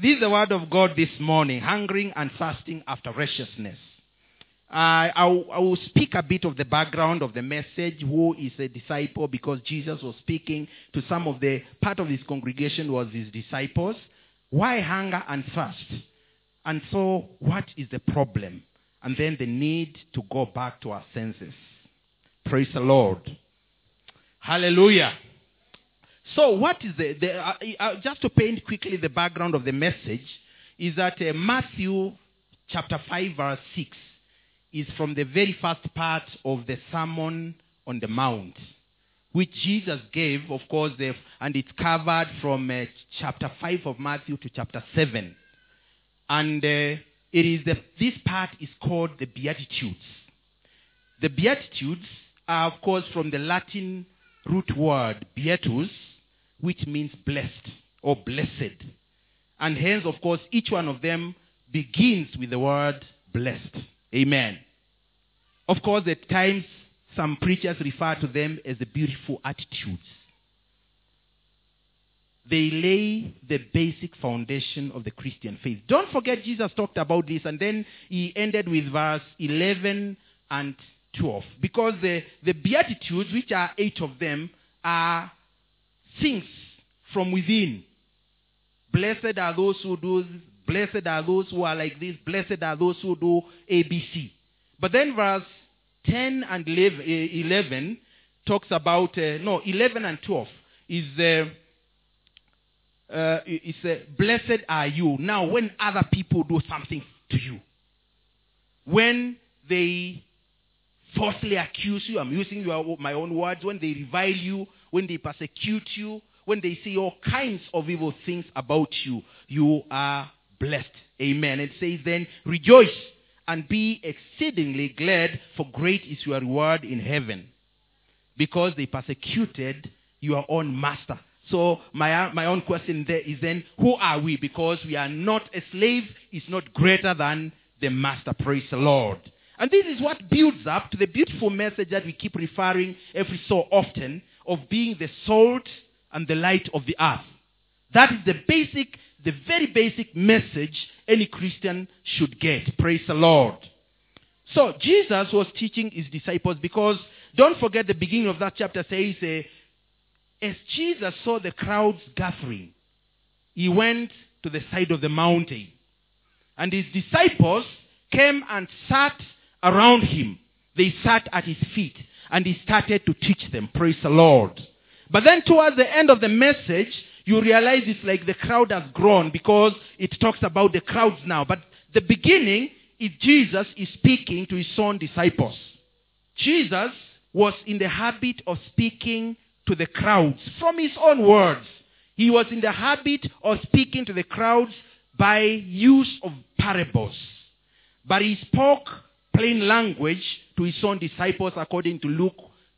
This is the word of God this morning, hungering and fasting after righteousness. I, will, I will speak a bit of the background of the message, who is a disciple, because Jesus was speaking to some of the, part of his congregation was his disciples. Why hunger and fast? And so, what is the problem? And then the need to go back to our senses. Praise the Lord. Hallelujah. So, what is the, the uh, uh, just to paint quickly the background of the message, is that uh, Matthew chapter 5, verse 6 is from the very first part of the Sermon on the Mount, which Jesus gave, of course, and it's covered from uh, chapter 5 of Matthew to chapter 7. And uh, it is the, this part is called the Beatitudes. The Beatitudes are, of course, from the Latin root word beatus, which means blessed or blessed. And hence, of course, each one of them begins with the word blessed. Amen. Of course, at times, some preachers refer to them as the beautiful attitudes. They lay the basic foundation of the Christian faith. Don't forget, Jesus talked about this, and then he ended with verse 11 and 12. Because the, the Beatitudes, which are eight of them, are things from within. Blessed are those who do this. Blessed are those who are like this. Blessed are those who do ABC. But then verse 10 and 11 talks about, uh, no, 11 and 12 is, uh, uh, is uh, blessed are you. Now, when other people do something to you, when they falsely accuse you, I'm using your, my own words, when they revile you, when they persecute you, when they say all kinds of evil things about you, you are blessed. Amen. It says then, rejoice and be exceedingly glad, for great is your reward in heaven. Because they persecuted your own master. So my, my own question there is then, who are we? Because we are not, a slave is not greater than the master. Praise the Lord. And this is what builds up to the beautiful message that we keep referring every so often of being the salt and the light of the earth. That is the basic, the very basic message any Christian should get. Praise the Lord. So Jesus was teaching his disciples because don't forget the beginning of that chapter says, uh, as Jesus saw the crowds gathering, he went to the side of the mountain. And his disciples came and sat around him. They sat at his feet and he started to teach them. Praise the Lord. But then towards the end of the message, you realize it's like the crowd has grown because it talks about the crowds now. But the beginning is Jesus is speaking to his own disciples. Jesus was in the habit of speaking to the crowds from his own words. He was in the habit of speaking to the crowds by use of parables. But he spoke plain language to his own disciples according to Luke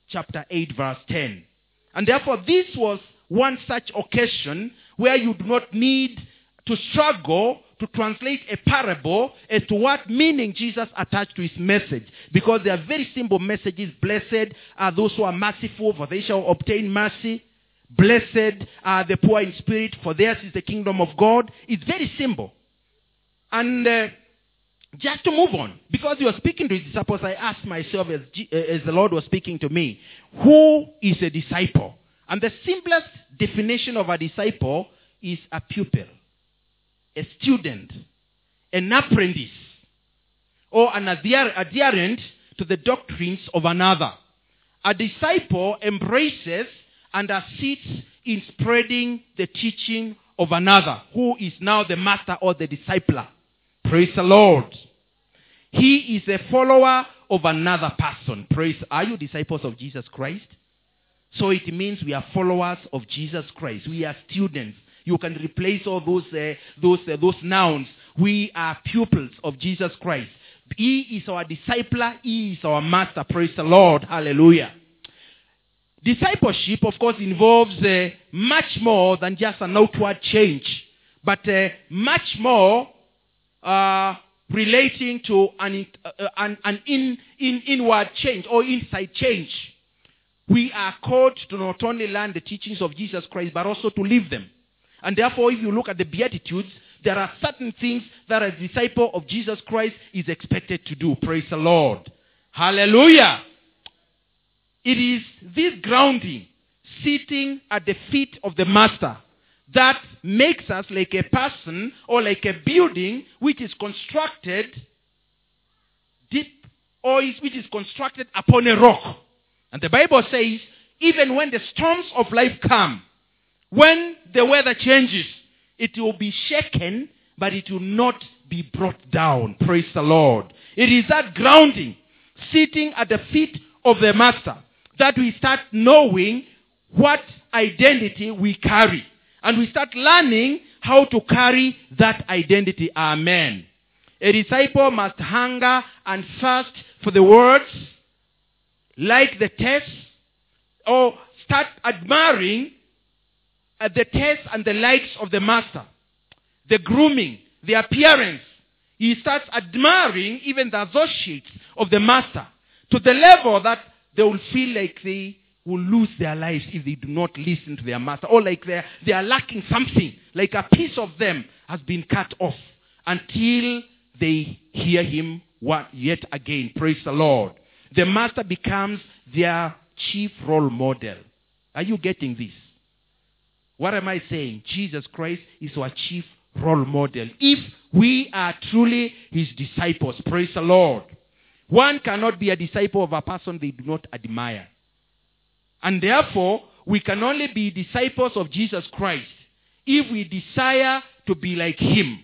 chapter 8 verse 10. And therefore this was one such occasion where you do not need to struggle to translate a parable as to what meaning Jesus attached to his message. Because they are very simple messages. Blessed are those who are merciful, for they shall obtain mercy. Blessed are the poor in spirit, for theirs is the kingdom of God. It's very simple. And uh, just to move on, because he was speaking to his disciples, I asked myself as, G- uh, as the Lord was speaking to me, who is a disciple? And the simplest definition of a disciple is a pupil, a student, an apprentice, or an adherent to the doctrines of another. A disciple embraces and assists in spreading the teaching of another, who is now the master or the discipler. Praise the Lord. He is a follower of another person. Praise. Are you disciples of Jesus Christ? So it means we are followers of Jesus Christ. We are students. You can replace all those, uh, those, uh, those nouns. We are pupils of Jesus Christ. He is our discipler. He is our master. Praise the Lord. Hallelujah. Discipleship, of course, involves uh, much more than just an outward change, but uh, much more uh, relating to an, uh, an, an in, in, inward change or inside change. We are called to not only learn the teachings of Jesus Christ, but also to live them. And therefore, if you look at the Beatitudes, there are certain things that a disciple of Jesus Christ is expected to do. Praise the Lord. Hallelujah. It is this grounding, sitting at the feet of the Master, that makes us like a person or like a building which is constructed deep or is, which is constructed upon a rock. And the Bible says, even when the storms of life come, when the weather changes, it will be shaken, but it will not be brought down. Praise the Lord. It is that grounding, sitting at the feet of the Master, that we start knowing what identity we carry. And we start learning how to carry that identity. Amen. A disciple must hunger and thirst for the words, like the text, or start admiring at the taste and the likes of the master. The grooming, the appearance. He starts admiring even the associates of the master to the level that they will feel like they will lose their lives if they do not listen to their master. Or like they they are lacking something, like a piece of them has been cut off until they hear him yet again. Praise the Lord. The master becomes their chief role model. Are you getting this? What am I saying? Jesus Christ is our chief role model. If we are truly his disciples, praise the Lord. One cannot be a disciple of a person they do not admire. And therefore, we can only be disciples of Jesus Christ if we desire to be like him.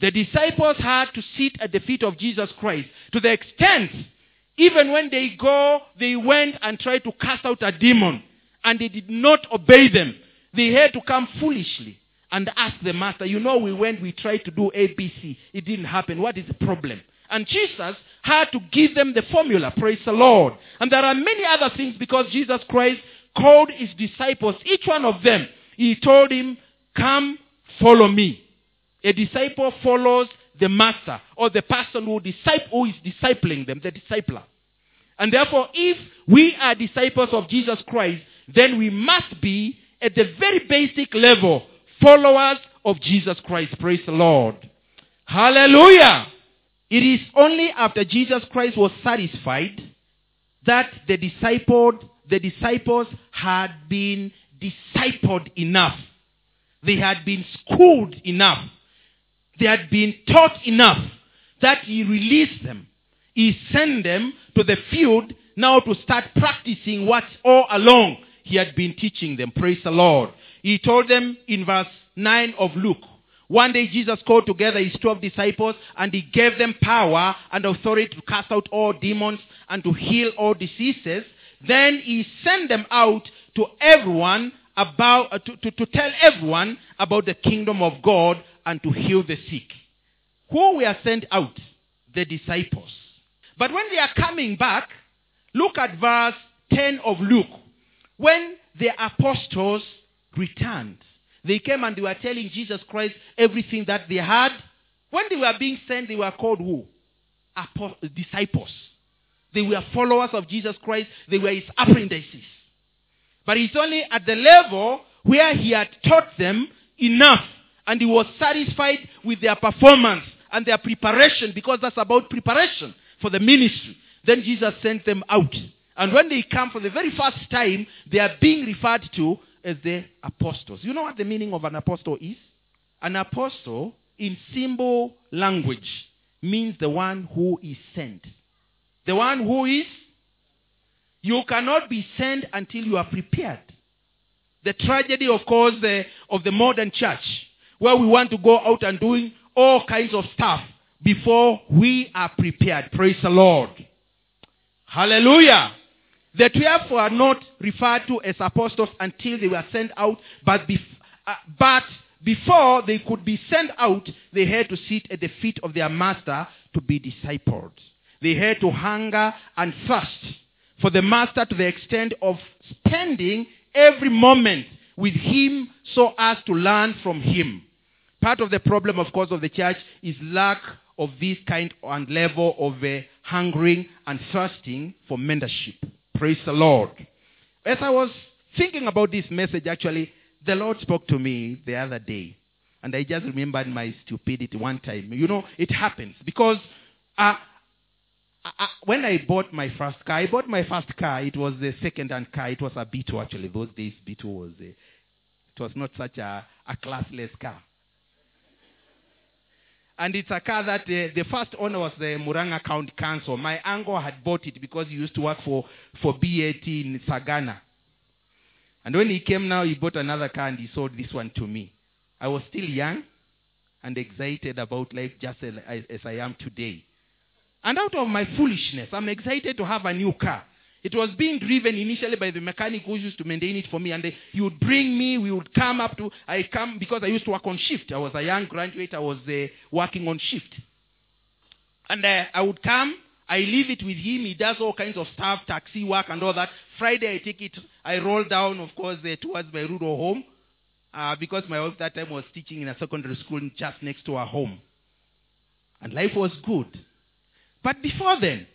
The disciples had to sit at the feet of Jesus Christ to the extent, even when they go, they went and tried to cast out a demon and they did not obey them. They had to come foolishly and ask the master, you know, we went, we tried to do ABC. It didn't happen. What is the problem? And Jesus had to give them the formula. Praise the Lord. And there are many other things because Jesus Christ called his disciples, each one of them. He told him, come follow me. A disciple follows the master or the person who, disciple, who is discipling them, the discipler. And therefore, if we are disciples of Jesus Christ, then we must be at the very basic level followers of Jesus Christ. Praise the Lord. Hallelujah. It is only after Jesus Christ was satisfied that the discipled, the disciples had been discipled enough. They had been schooled enough. They had been taught enough that he released them. He sent them to the field now to start practicing what all along he had been teaching them. Praise the Lord. He told them in verse 9 of Luke, one day Jesus called together his 12 disciples and he gave them power and authority to cast out all demons and to heal all diseases. Then he sent them out to everyone about, uh, to, to, to tell everyone about the kingdom of God and to heal the sick. Who were sent out? The disciples. But when they are coming back, look at verse 10 of Luke. When the apostles returned, they came and they were telling Jesus Christ everything that they had. When they were being sent, they were called who? Apost- disciples. They were followers of Jesus Christ. They were his apprentices. But it's only at the level where he had taught them enough and he was satisfied with their performance and their preparation because that's about preparation for the ministry. Then Jesus sent them out. And when they come for the very first time, they are being referred to as the apostles. You know what the meaning of an apostle is? An apostle, in symbol language, means the one who is sent. The one who is. You cannot be sent until you are prepared. The tragedy, of course, the, of the modern church, where we want to go out and doing all kinds of stuff before we are prepared. Praise the Lord. Hallelujah. The twelve were not referred to as apostles until they were sent out, but, bef- uh, but before they could be sent out, they had to sit at the feet of their master to be discipled. They had to hunger and thirst for the master to the extent of spending every moment with him so as to learn from him. Part of the problem, of course, of the church is lack of this kind and level of uh, hungering and thirsting for mentorship. Praise the Lord. As I was thinking about this message, actually, the Lord spoke to me the other day. And I just remembered my stupidity one time. You know, it happens because uh, I, when I bought my first car, I bought my first car. It was a second-hand car. It was a Beetle actually. Those days, Beetle was a, it was not such a, a classless car. And it's a car that uh, the first owner was the Muranga County Council. My uncle had bought it because he used to work for, for BAT in Sagana. And when he came now, he bought another car and he sold this one to me. I was still young and excited about life just as, as I am today. And out of my foolishness, I'm excited to have a new car. It was being driven initially by the mechanic who used to maintain it for me, and they, he would bring me. We would come up to. I come because I used to work on shift. I was a young graduate. I was uh, working on shift, and uh, I would come. I leave it with him. He does all kinds of stuff, taxi work and all that. Friday, I take it. I roll down, of course, uh, towards my rural home, uh, because my wife that time was teaching in a secondary school just next to our home, and life was good. But before then,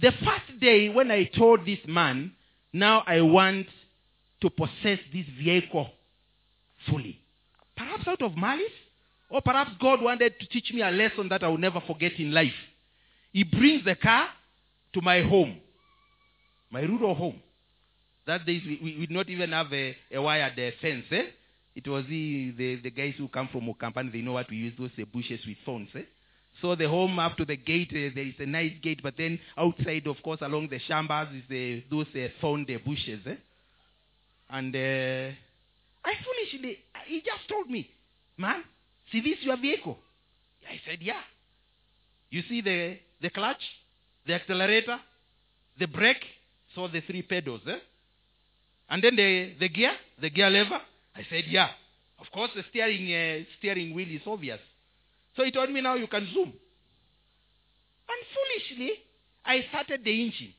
the first day when I told this man, now I want to possess this vehicle fully. Perhaps out of malice, or perhaps God wanted to teach me a lesson that I will never forget in life. He brings the car to my home, my rural home. That days we, we, we not even have a, a wired uh, fence. Eh? It was the, the, the guys who come from Okampani, they know what we use those uh, bushes with thorns. Eh? So the home up to the gate, uh, there is a nice gate, but then outside, of course, along the shambas is the, those uh, thorn the bushes. Eh? And uh, I foolishly, he just told me, man, see this your vehicle? I said, yeah. You see the, the clutch, the accelerator, the brake, so the three pedals. Eh? And then the, the gear, the gear lever. I said, yeah. Of course, the steering, uh, steering wheel is obvious. So he told me now you can zoom. And foolishly, I started the engine.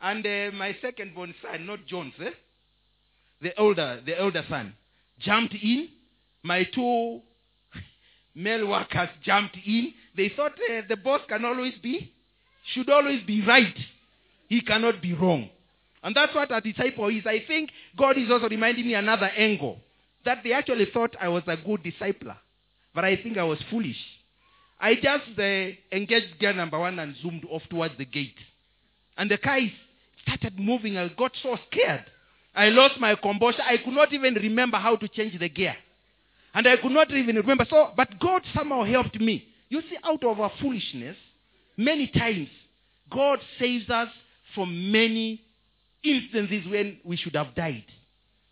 And uh, my second born son, not Jones, eh? the older, the elder son, jumped in. My two male workers jumped in. They thought uh, the boss can always be, should always be right. He cannot be wrong. And that's what a disciple is. I think God is also reminding me another angle. That they actually thought I was a good discipler. But I think I was foolish. I just uh, engaged gear number one and zoomed off towards the gate. And the car started moving. I got so scared. I lost my composure. I could not even remember how to change the gear. And I could not even remember. So, but God somehow helped me. You see, out of our foolishness, many times, God saves us from many instances when we should have died.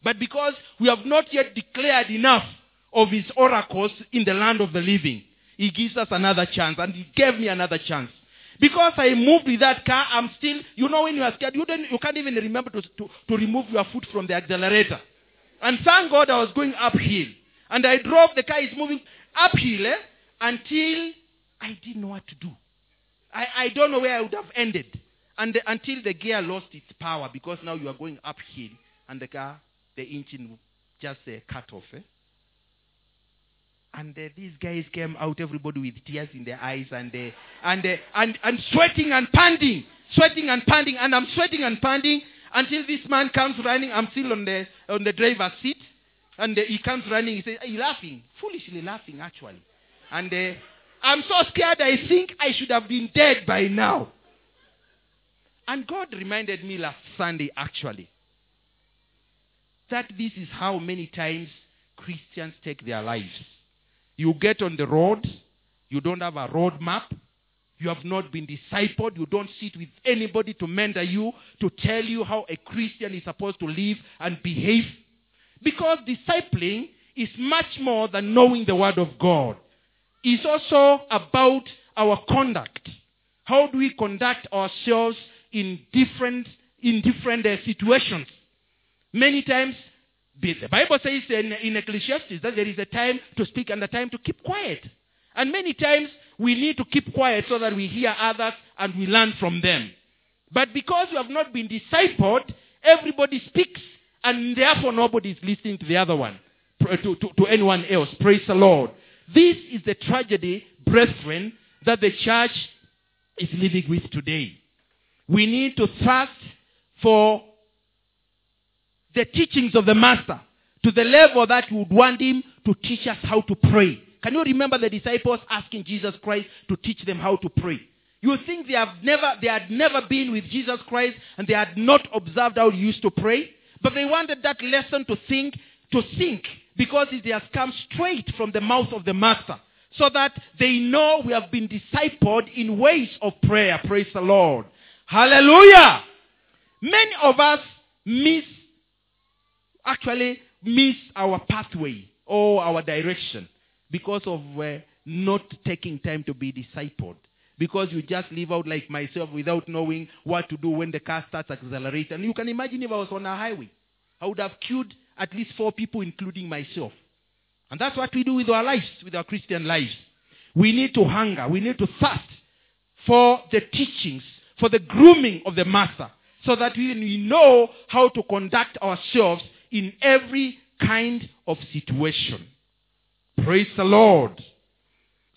But because we have not yet declared enough of his oracles in the land of the living, he gives us another chance. And he gave me another chance. Because I moved with that car, I'm still, you know, when you are scared, you, don't, you can't even remember to, to, to remove your foot from the accelerator. And thank God I was going uphill. And I drove, the car is moving uphill eh, until I didn't know what to do. I, I don't know where I would have ended. And the, until the gear lost its power because now you are going uphill and the car, the engine just uh, cut off. Eh? And uh, these guys came out, everybody with tears in their eyes and, uh, and, uh, and, and sweating and panting, sweating and panting. And I'm sweating and panting until this man comes running. I'm still on the, on the driver's seat. And uh, he comes running. He says, Are you laughing? Foolishly laughing, actually. And uh, I'm so scared, I think I should have been dead by now. And God reminded me last Sunday, actually, that this is how many times Christians take their lives. You get on the road, you don't have a road map, you have not been discipled, you don't sit with anybody to mentor you, to tell you how a Christian is supposed to live and behave. Because discipling is much more than knowing the Word of God. It's also about our conduct. How do we conduct ourselves in different, in different uh, situations? Many times the Bible says in, in Ecclesiastes that there is a time to speak and a time to keep quiet. And many times we need to keep quiet so that we hear others and we learn from them. But because we have not been discipled, everybody speaks and therefore nobody is listening to the other one, to, to, to anyone else. Praise the Lord. This is the tragedy, brethren, that the church is living with today. We need to thirst for the teachings of the Master to the level that you would want him to teach us how to pray. Can you remember the disciples asking Jesus Christ to teach them how to pray? You think they have never they had never been with Jesus Christ and they had not observed how he used to pray? But they wanted that lesson to think to think because it has come straight from the mouth of the master. So that they know we have been discipled in ways of prayer. Praise the Lord. Hallelujah. Many of us miss actually miss our pathway or our direction because of uh, not taking time to be discipled. Because you just live out like myself without knowing what to do when the car starts accelerating. And you can imagine if I was on a highway, I would have killed at least four people, including myself. And that's what we do with our lives, with our Christian lives. We need to hunger, we need to thirst for the teachings, for the grooming of the Master, so that we know how to conduct ourselves in every kind of situation. Praise the Lord.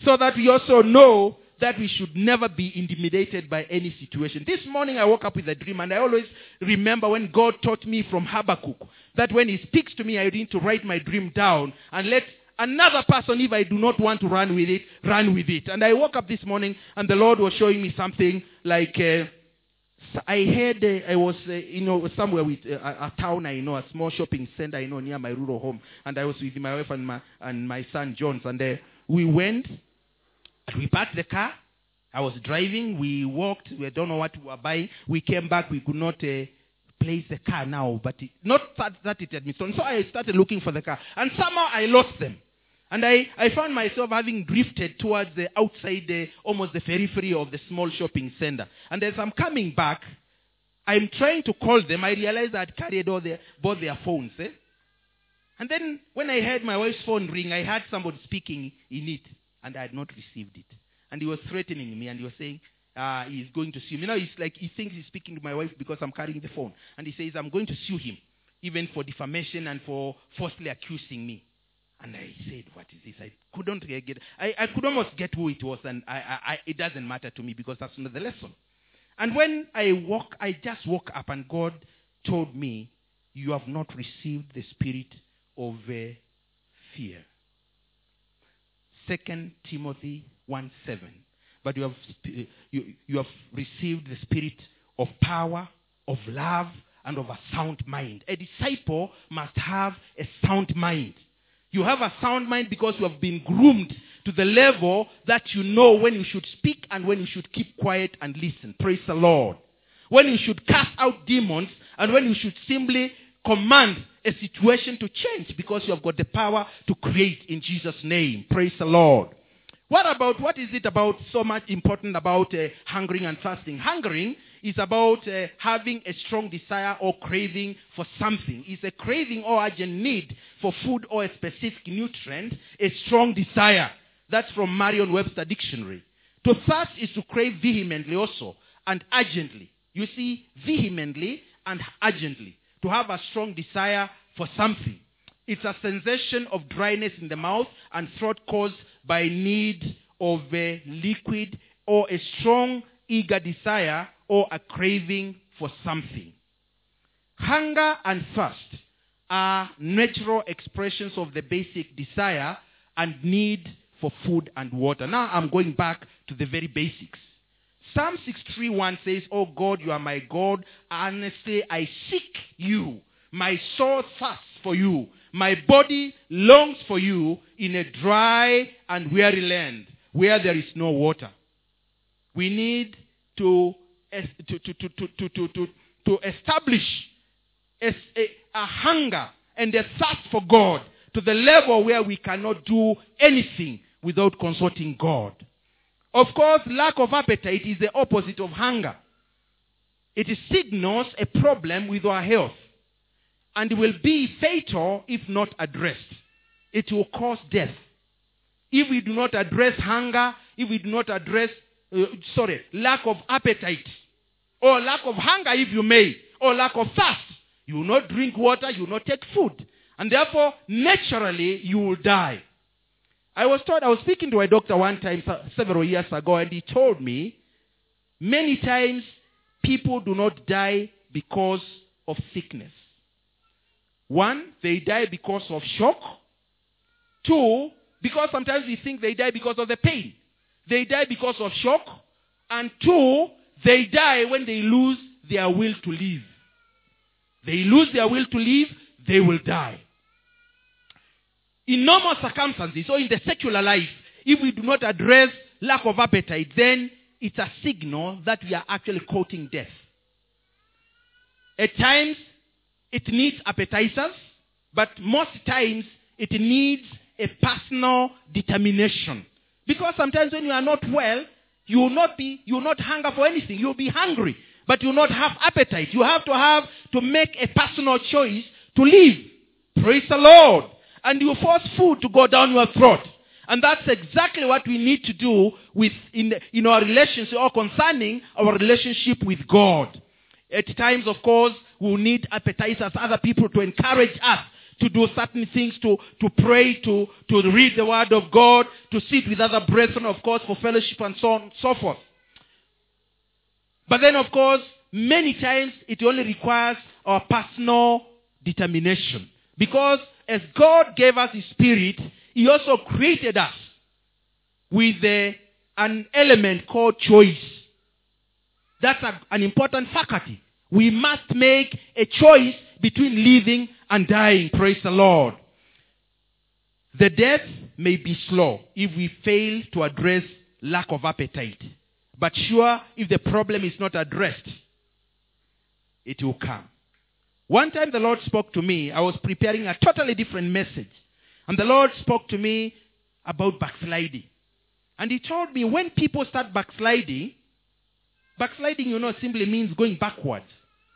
So that we also know that we should never be intimidated by any situation. This morning I woke up with a dream and I always remember when God taught me from Habakkuk that when he speaks to me I need to write my dream down and let another person, if I do not want to run with it, run with it. And I woke up this morning and the Lord was showing me something like uh, I heard uh, I was, uh, you know, somewhere with uh, a, a town I know, a small shopping center I know near my rural home, and I was with my wife and my and my son Jones, and uh, we went, and we parked the car. I was driving. We walked. We don't know what we were buying. We came back. We could not uh, place the car now, but it, not that, that it had been stolen. So I started looking for the car, and somehow I lost them. And I, I found myself having drifted towards the outside, the, almost the periphery of the small shopping center. And as I'm coming back, I'm trying to call them. I realized I had carried all their, both their phones. Eh? And then when I heard my wife's phone ring, I heard somebody speaking in it, and I had not received it. And he was threatening me, and he was saying, uh, he's going to sue me. Know, he's like, he thinks he's speaking to my wife because I'm carrying the phone. And he says, I'm going to sue him, even for defamation and for falsely accusing me. And I said, What is this? I couldn't get I, I could almost get who it was, and I, I, it doesn't matter to me because that's not the lesson. And when I woke, I just woke up, and God told me, You have not received the spirit of uh, fear. Second Timothy 1 7. But you have, you, you have received the spirit of power, of love, and of a sound mind. A disciple must have a sound mind. You have a sound mind because you have been groomed to the level that you know when you should speak and when you should keep quiet and listen. Praise the Lord. When you should cast out demons and when you should simply command a situation to change because you have got the power to create in Jesus' name. Praise the Lord. What about, what is it about so much important about uh, hungering and fasting? Hungering is about uh, having a strong desire or craving for something. It's a craving or urgent need for food or a specific nutrient, a strong desire. That's from Merriam Webster Dictionary. To thirst is to crave vehemently also and urgently. You see, vehemently and urgently. To have a strong desire for something. It's a sensation of dryness in the mouth and throat caused by need of a liquid or a strong, eager desire or a craving for something. Hunger and thirst are natural expressions of the basic desire and need for food and water. Now I'm going back to the very basics. Psalm 631 says, "Oh God, you are my God. Honestly, I seek you. My soul thirsts for you. My body longs for you in a dry and weary land where there is no water." We need to to, to, to, to, to, to, to establish a, a, a hunger and a thirst for God to the level where we cannot do anything without consulting God. Of course, lack of appetite is the opposite of hunger. It signals a problem with our health and will be fatal if not addressed. It will cause death. If we do not address hunger, if we do not address, uh, sorry, lack of appetite, or lack of hunger, if you may, or lack of thirst, you will not drink water, you will not take food. And therefore, naturally, you will die. I was told, I was speaking to a doctor one time several years ago, and he told me many times people do not die because of sickness. One, they die because of shock. Two, because sometimes we think they die because of the pain. They die because of shock. And two, they die when they lose their will to live. They lose their will to live, they will die. In normal circumstances, or in the secular life, if we do not address lack of appetite, then it's a signal that we are actually courting death. At times, it needs appetizers, but most times it needs a personal determination. Because sometimes when you are not well, you will not be, you will not hunger for anything. You will be hungry, but you will not have appetite. You have to have to make a personal choice to live. Praise the Lord. And you force food to go down your throat. And that's exactly what we need to do with in, in our relationship or concerning our relationship with God. At times, of course, we'll need appetizers, other people to encourage us to do certain things, to, to pray, to, to read the Word of God, to sit with other brethren, of course, for fellowship and so on and so forth. But then, of course, many times it only requires our personal determination. Because as God gave us His Spirit, He also created us with a, an element called choice. That's a, an important faculty. We must make a choice between living and dying. Praise the Lord. The death may be slow if we fail to address lack of appetite. But sure, if the problem is not addressed, it will come. One time the Lord spoke to me. I was preparing a totally different message. And the Lord spoke to me about backsliding. And He told me when people start backsliding, backsliding, you know, simply means going backwards.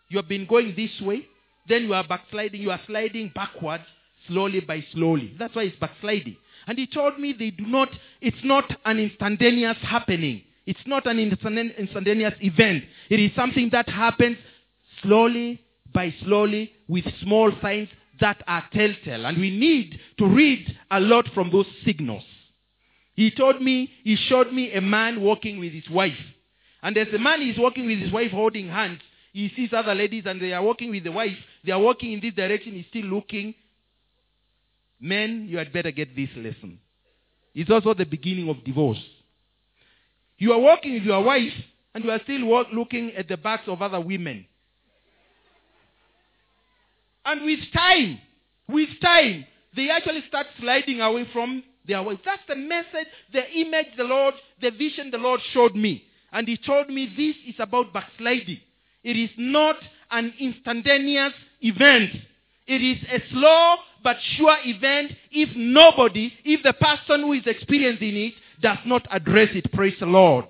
You have been going this way, then you are backsliding, you are sliding backwards slowly by slowly. That's why it's backsliding. And he told me they do not, it's not an instantaneous happening. It's not an instantaneous event. It is something that happens slowly by slowly with small signs that are telltale. And we need to read a lot from those signals. He told me, he showed me a man walking with his wife. And as the man is walking with his wife holding hands, he sees other ladies and they are walking with the wife. They are walking in this direction. He's still looking. Men, you had better get this lesson. It's also the beginning of divorce. You are walking with your wife and you are still walk, looking at the backs of other women. And with time, with time, they actually start sliding away from their wife. That's the message, the image the Lord, the vision the Lord showed me. And He told me this is about backsliding. It is not an instantaneous event. It is a slow but sure event if nobody, if the person who is experiencing it does not address it. Praise the Lord.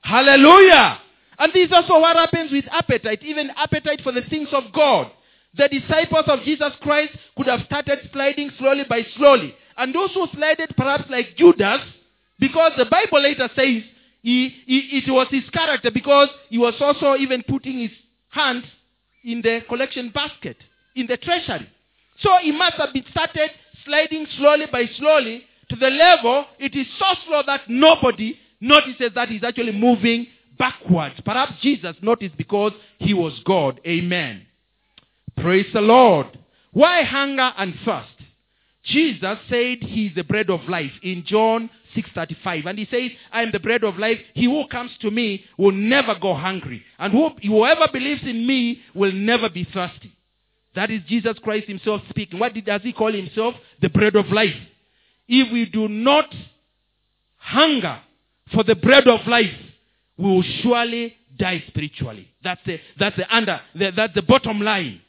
Hallelujah. And this is also what happens with appetite, even appetite for the things of God. The disciples of Jesus Christ could have started sliding slowly by slowly. And those who slided perhaps like Judas, because the Bible later says he, he, it was his character because he was also even putting his hand in the collection basket, in the treasury. So he must have been started sliding slowly by slowly to the level it is so slow that nobody notices that he's actually moving backwards. Perhaps Jesus noticed because he was God. Amen. Praise the Lord. Why hunger and thirst? Jesus said he is the bread of life in John 6.35. And he says, I am the bread of life. He who comes to me will never go hungry. And who, whoever believes in me will never be thirsty. That is Jesus Christ himself speaking. What does he call himself? The bread of life. If we do not hunger for the bread of life, we will surely die spiritually. That's the, that's the under, the, that's the bottom line.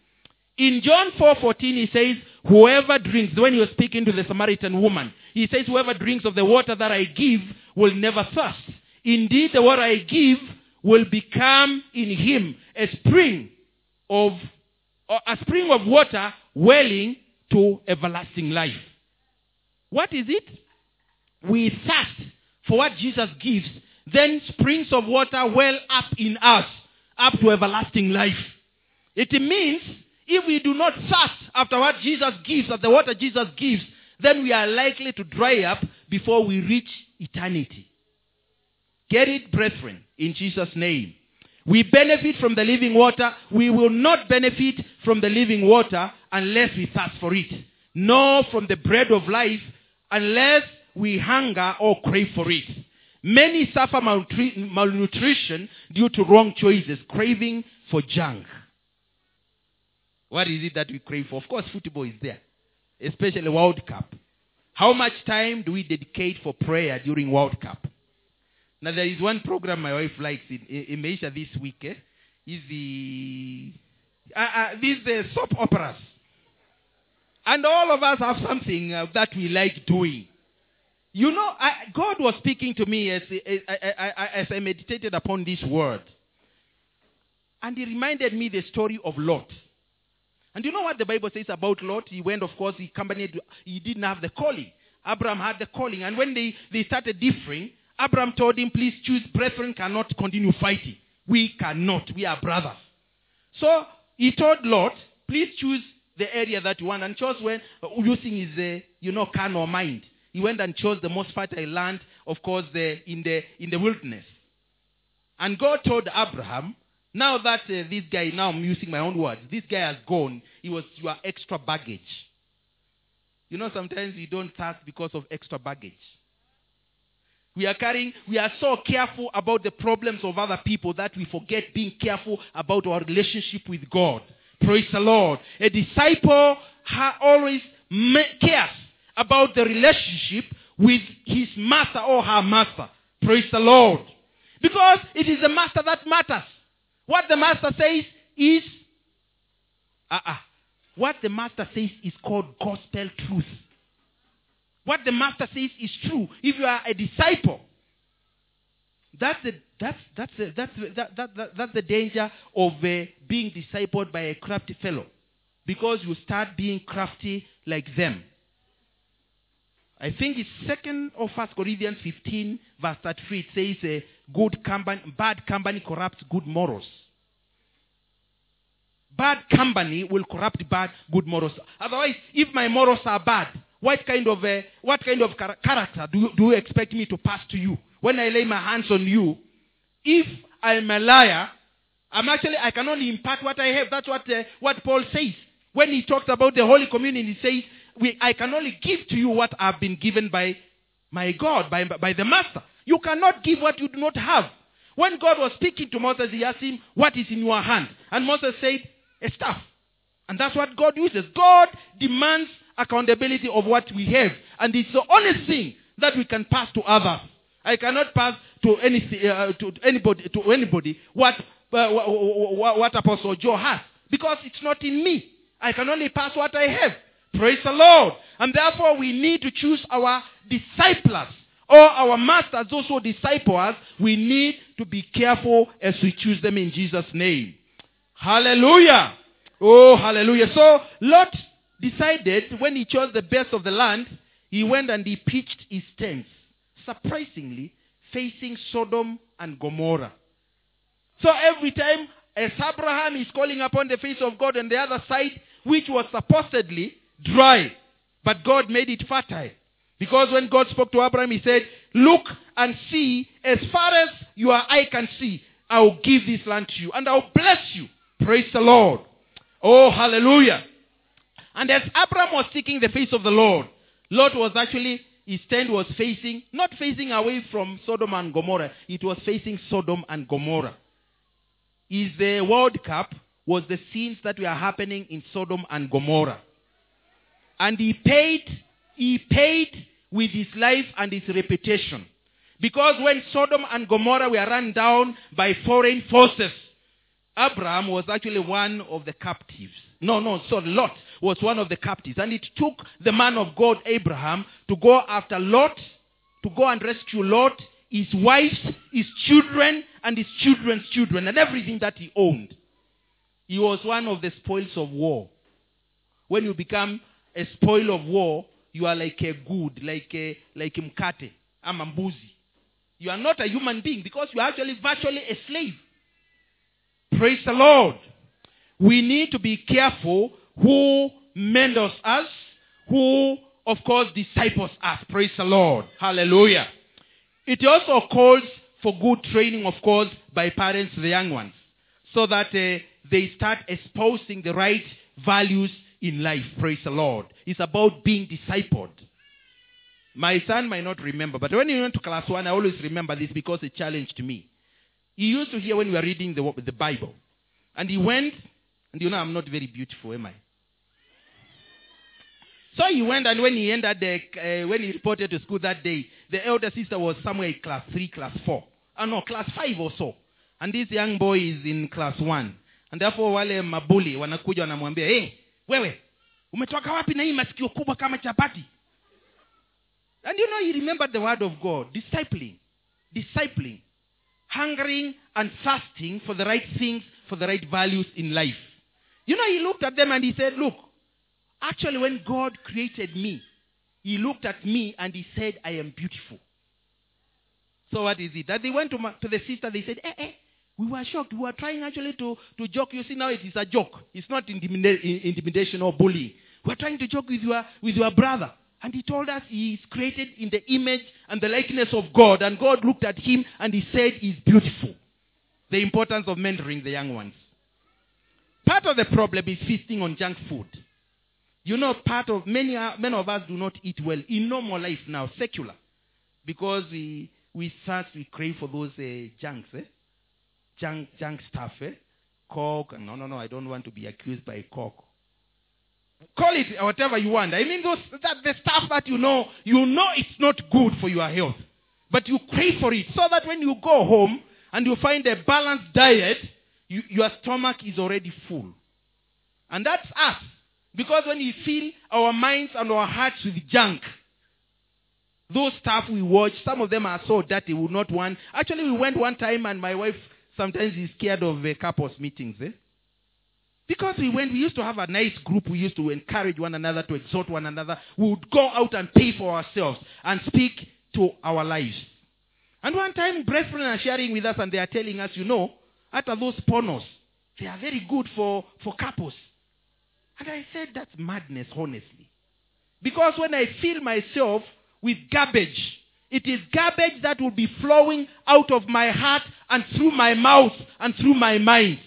In John 4.14 he says, whoever drinks, when he was speaking to the Samaritan woman, he says, whoever drinks of the water that I give will never thirst. Indeed, the water I give will become in him a spring of, a spring of water welling to everlasting life. What is it? We thirst for what Jesus gives. Then springs of water well up in us, up to everlasting life. It means if we do not thirst after what Jesus gives, after the water Jesus gives, then we are likely to dry up before we reach eternity. Get it, brethren, in Jesus' name. We benefit from the living water. We will not benefit from the living water unless we thirst for it. Nor from the bread of life unless we hunger or crave for it. Many suffer malnutrition due to wrong choices, craving for junk. What is it that we crave for? Of course, football is there, especially World Cup. How much time do we dedicate for prayer during World Cup? Now, there is one program my wife likes in, in Maisha this week. Eh? Is the uh, uh, these uh, soap operas, and all of us have something uh, that we like doing. You know, I, God was speaking to me as, as, as I meditated upon this word. And he reminded me the story of Lot. And you know what the Bible says about Lot? He went, of course, he accompanied, he didn't have the calling. Abraham had the calling. And when they, they started differing, Abraham told him, please choose, brethren cannot continue fighting. We cannot. We are brothers. So he told Lot, please choose the area that you want. And chose when, using his, uh, you know, carnal mind. He went and chose the most fertile land, of course, the, in, the, in the wilderness. And God told Abraham, now that uh, this guy, now I'm using my own words, this guy has gone, he was your extra baggage. You know, sometimes we don't thirst because of extra baggage. We are carrying, we are so careful about the problems of other people that we forget being careful about our relationship with God. Praise the Lord. A disciple always cares about the relationship with his master or her master. Praise the Lord. Because it is the master that matters. What the master says is, uh-uh. What the master says is called gospel truth. What the master says is true. If you are a disciple, that's the, that's, that's the, that's, the, that, that, that, that's the danger of uh, being discipled by a crafty fellow. Because you start being crafty like them. I think it's second or first Corinthians 15 verse 33. It says, uh, good company, bad company corrupts good morals. Bad company will corrupt bad good morals. Otherwise, if my morals are bad, what kind of uh, what kind of char- character do you, do you expect me to pass to you when I lay my hands on you? If I'm a liar, I'm actually I can only impart what I have. That's what uh, what Paul says when he talked about the Holy Communion. He says, we, "I can only give to you what I've been given by my God, by by the Master. You cannot give what you do not have." When God was speaking to Moses, he asked him, "What is in your hand?" And Moses said, "A staff." And that's what God uses. God demands accountability of what we have. And it's the only thing that we can pass to others. I cannot pass to, uh, to anybody, to anybody what, uh, what, what Apostle Joe has. Because it's not in me. I can only pass what I have. Praise the Lord. And therefore we need to choose our disciples or our masters, those who disciple us. We need to be careful as we choose them in Jesus' name. Hallelujah. Oh, hallelujah. So Lot decided when he chose the best of the land, he went and he pitched his tents, surprisingly, facing Sodom and Gomorrah. So every time as Abraham is calling upon the face of God on the other side, which was supposedly dry, but God made it fertile. Because when God spoke to Abraham, he said, Look and see, as far as your eye can see, I will give this land to you, and I will bless you. Praise the Lord. Oh, hallelujah. And as Abraham was seeking the face of the Lord, Lot was actually, his tent was facing, not facing away from Sodom and Gomorrah, it was facing Sodom and Gomorrah. Is the World Cup was the scenes that were happening in Sodom and Gomorrah. And he paid, he paid with his life and his reputation. Because when Sodom and Gomorrah were run down by foreign forces, Abraham was actually one of the captives. No, no, so Lot was one of the captives. And it took the man of God, Abraham, to go after Lot, to go and rescue Lot, his wives, his children, and his children's children, and everything that he owned. He was one of the spoils of war. When you become a spoil of war, you are like a good, like a like a mkate, ama mbuzi. You are not a human being because you are actually virtually a slave. Praise the Lord. We need to be careful who mentors us, who, of course, disciples us. Praise the Lord. Hallelujah. It also calls for good training, of course, by parents, the young ones. so that uh, they start espousing the right values in life. Praise the Lord. It's about being discipled. My son might not remember, but when he went to class one, I always remember this because it challenged me. He used to hear when we were reading the, the Bible. And he went, and you know, I'm not very beautiful, am I? So he went, and when he entered the, uh, when he reported to school that day, the elder sister was somewhere in class three, class four. Oh no, class five or so. And this young boy is in class one. And therefore wale mabuli wanakuja wanamwambia, hey, wewe, umetoka wapi na hii masikio kubwa kama chapati? And you know, he remembered the word of God, discipling, discipling, hungering and fasting for the right things, for the right values in life. You know, he looked at them and he said, look, actually when God created me, he looked at me and he said, I am beautiful. So what is it? That they went to, my, to the sister, they said, eh, eh, we were shocked. We were trying actually to, to joke. You see, now it is a joke. It's not intimida- intimidation or bullying. We're trying to joke with your, with your brother. And he told us he is created in the image and the likeness of God. And God looked at him and he said he's beautiful. The importance of mentoring the young ones. Part of the problem is feasting on junk food. You know, part of many, many of us do not eat well in normal life now, secular, because we we start we crave for those uh, junks, eh? Junk junk stuff, eh? Coke. No, no, no. I don't want to be accused by Coke. Call it whatever you want. I mean, those that the stuff that you know, you know it's not good for your health, but you crave for it, so that when you go home and you find a balanced diet, you, your stomach is already full, and that's us. Because when we fill our minds and our hearts with junk, those stuff we watch, some of them are so dirty, we would not want. Actually, we went one time and my wife sometimes he's scared of uh, couples meetings. Eh? Because we went, we used to have a nice group. We used to encourage one another, to exhort one another. We would go out and pay for ourselves and speak to our lives. And one time, brethren are sharing with us and they are telling us, you know, after those pornos, they are very good for, for couples. And I said, that's madness, honestly. Because when I fill myself with garbage, it is garbage that will be flowing out of my heart and through my mouth and through my mind.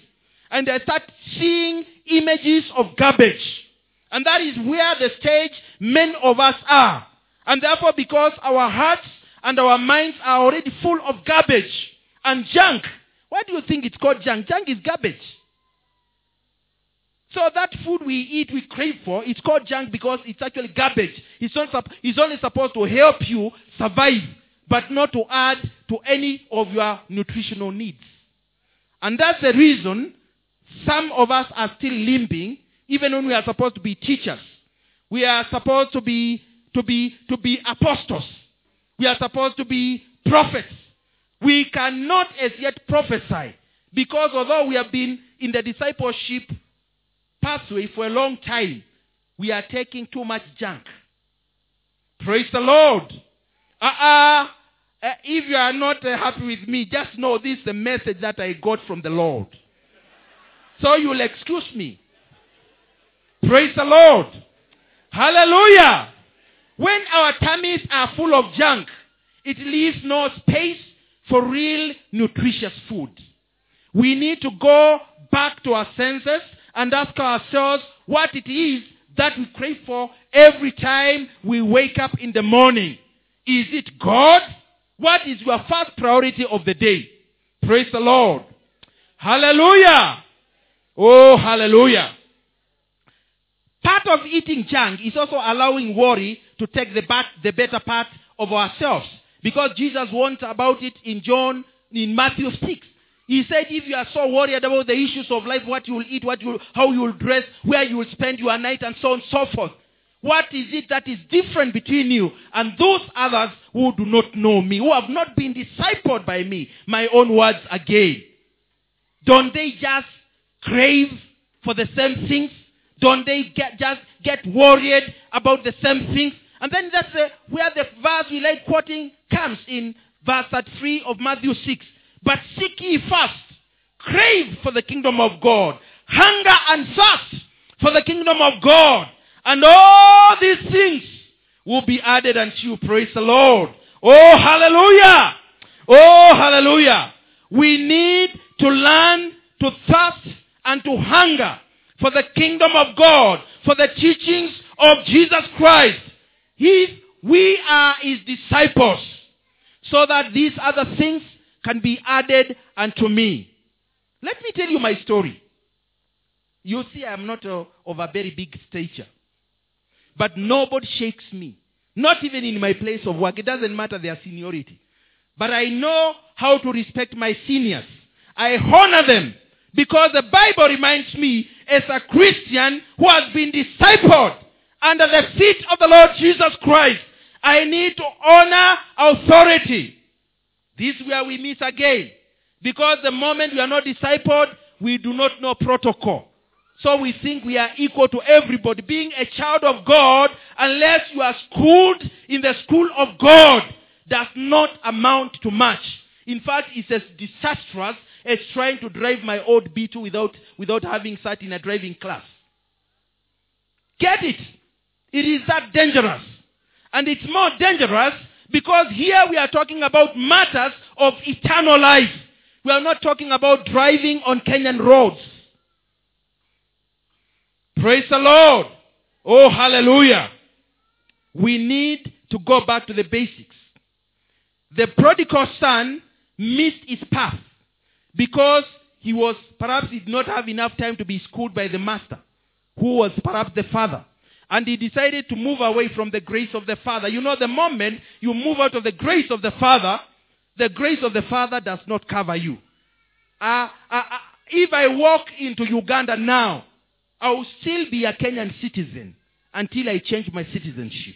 And I start seeing images of garbage. And that is where the stage many of us are. And therefore, because our hearts and our minds are already full of garbage and junk, why do you think it's called junk? Junk is garbage. So that food we eat, we crave for, it's called junk because it's actually garbage. It's, not, it's only supposed to help you survive, but not to add to any of your nutritional needs. And that's the reason some of us are still limping, even when we are supposed to be teachers. We are supposed to be, to be, to be apostles. We are supposed to be prophets. We cannot as yet prophesy because although we have been in the discipleship pathway for a long time, we are taking too much junk. Praise the Lord. Uh-uh. Uh, if you are not uh, happy with me, just know this is the message that I got from the Lord. So you'll excuse me. Praise the Lord. Hallelujah. When our tummies are full of junk, it leaves no space for real nutritious food. We need to go back to our senses and ask ourselves what it is that we crave for every time we wake up in the morning. Is it God? What is your first priority of the day? Praise the Lord. Hallelujah. Oh, hallelujah. Part of eating junk is also allowing worry to take the, back, the better part of ourselves. Because Jesus warned about it in John, in Matthew 6. He said, if you are so worried about the issues of life, what you will eat, what you how you will dress, where you will spend your night, and so on and so forth. What is it that is different between you and those others who do not know me, who have not been discipled by me? My own words again. Don't they just crave for the same things? Don't they get, just get worried about the same things? And then that's where the verse we like quoting comes in verse 3 of Matthew 6. But seek ye first, crave for the kingdom of God, hunger and thirst for the kingdom of God, and all these things will be added unto you. Praise the Lord. Oh, hallelujah. Oh, hallelujah. We need to learn to thirst and to hunger for the kingdom of God, for the teachings of Jesus Christ. If we are his disciples, so that these other things can be added unto me. Let me tell you my story. You see, I am not a, of a very big stature. But nobody shakes me. Not even in my place of work. It doesn't matter their seniority. But I know how to respect my seniors. I honor them because the Bible reminds me as a Christian who has been discipled under the feet of the Lord Jesus Christ. I need to honor authority. This is where we miss again. Because the moment we are not discipled, we do not know protocol. So we think we are equal to everybody. Being a child of God, unless you are schooled in the school of God, does not amount to much. In fact, it's as disastrous as trying to drive my old B2 without, without having sat in a driving class. Get it? It is that dangerous. And it's more dangerous because here we are talking about matters of eternal life. We are not talking about driving on Kenyan roads. Praise the Lord. Oh, hallelujah. We need to go back to the basics. The prodigal son missed his path because he was perhaps did not have enough time to be schooled by the master, who was perhaps the father. And he decided to move away from the grace of the father. You know, the moment you move out of the grace of the father, the grace of the father does not cover you. Uh, uh, uh, if I walk into Uganda now, I will still be a Kenyan citizen until I change my citizenship.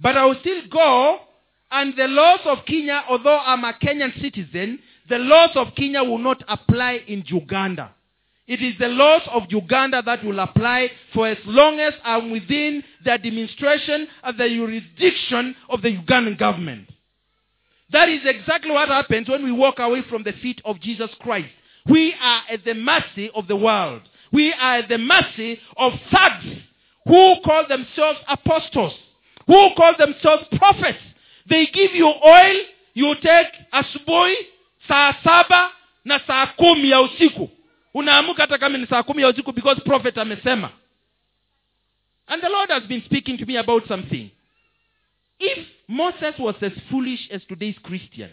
But I will still go, and the laws of Kenya, although I'm a Kenyan citizen, the laws of Kenya will not apply in Uganda. It is the laws of Uganda that will apply for as long as I'm within the administration of the jurisdiction of the Ugandan government. That is exactly what happens when we walk away from the feet of Jesus Christ. We are at the mercy of the world. We are at the mercy of thugs who call themselves apostles, who call themselves prophets. They give you oil, you take asubuhi, saa saba na saa kumi ya usiku. Unaamuka hata kama ni saa kumi ya usiku because prophet amesema. And the Lord has been speaking to me about something. If Moses was as foolish as today's Christian,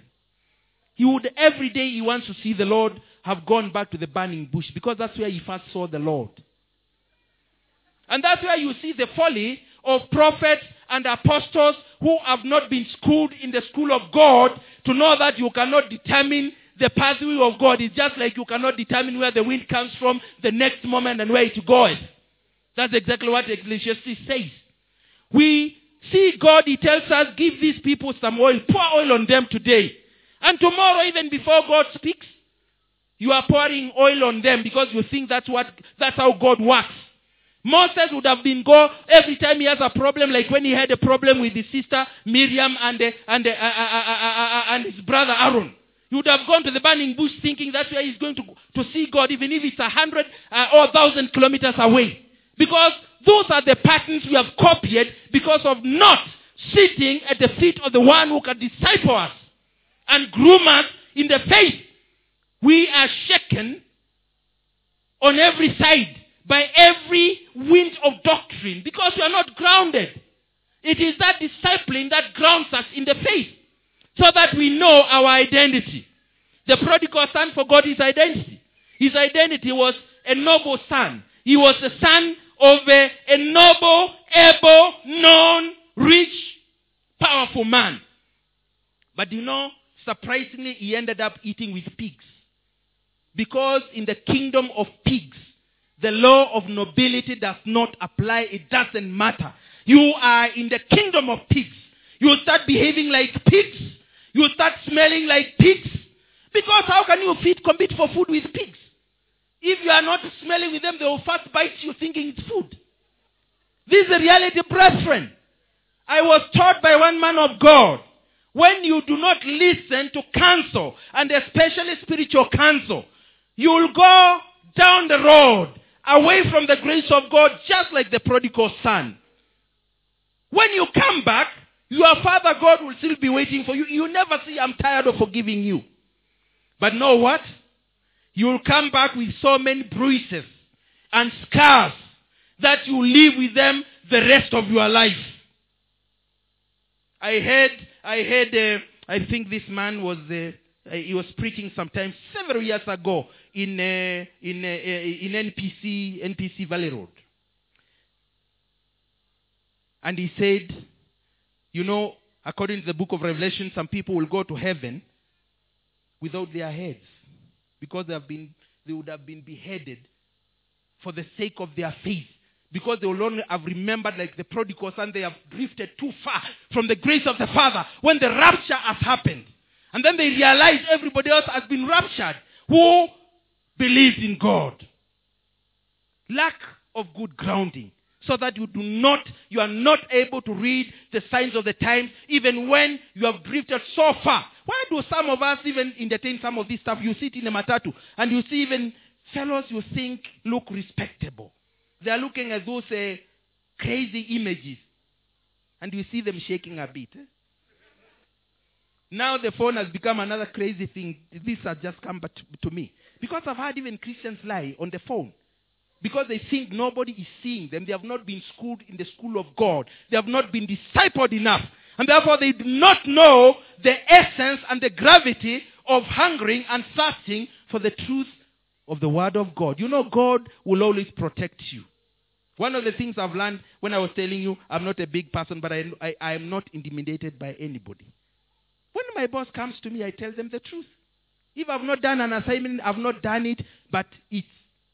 he would every day he wants to see the Lord have gone back to the burning bush because that's where he first saw the Lord. And that's where you see the folly of prophets and apostles who have not been schooled in the school of God to know that you cannot determine the pathway of God. It's just like you cannot determine where the wind comes from the next moment and where it goes. That's exactly what Ecclesiastes says. We see God, He tells us, give these people some oil, pour oil on them today. And tomorrow, even before God speaks, you are pouring oil on them because you think that's what that's how God works. Moses would have been go every time he has a problem, like when he had a problem with his sister Miriam and and uh, uh, uh, and his brother Aaron. He would have gone to the burning bush thinking that's where he's going to to see God, even if it's a hundred uh, or a thousand kilometers away. Because those are the patterns we have copied because of not sitting at the feet of the one who can disciple us and groom us in the faith. We are shaken on every side by every wind of doctrine because we are not grounded. It is that discipline that grounds us in the faith so that we know our identity. The prodigal son forgot his identity. His identity was a noble son. He was the son of a, a noble, able, known, rich, powerful man. But you know, surprisingly, he ended up eating with pigs. Because in the kingdom of pigs, the law of nobility does not apply. It doesn't matter. You are in the kingdom of pigs. You start behaving like pigs. You start smelling like pigs. Because how can you feed, compete for food with pigs? If you are not smelling with them, they will first bite you thinking it's food. This is the reality, brethren. I was taught by one man of God. When you do not listen to counsel, and especially spiritual counsel, you will go down the road away from the grace of God, just like the prodigal son. When you come back, your father God will still be waiting for you. You never say, I'm tired of forgiving you. But know what? you will come back with so many bruises and scars that you live with them the rest of your life. I heard, I heard, uh, I think this man was, uh, uh, he was preaching sometime several years ago in, uh, in, uh, uh, in NPC, NPC Valley Road. And he said, you know, according to the book of Revelation, some people will go to heaven without their heads because they have been they would have been beheaded for the sake of their faith because they will only have remembered like the prodigal son they have drifted too far from the grace of the father when the rapture has happened. And then they realize everybody else has been raptured who believes in god. Lack of good grounding so that you do not you are not able to read the signs of the times even when you have drifted so far. Why do some of us even entertain some of this stuff? You sit in a matatu. And you see even fellows you think look respectable. They are looking at those uh, crazy images. And you see them shaking a bit eh? now the phone has become another crazy thing. This has just come to, to me. Because i've had even christians lie on the phone because they think nobody is seeing them. They have not been schooled in the school of God. They have not been discipled enough. And therefore they do not know the essence and the gravity of hungering and thirsting for the truth of the word of God. You know, God will always protect you. One of the things I've learned when I was telling you, I'm not a big person, but I, I, I am not intimidated by anybody. When my boss comes to me, I tell them the truth. If I've not done an assignment, I've not done it, but it's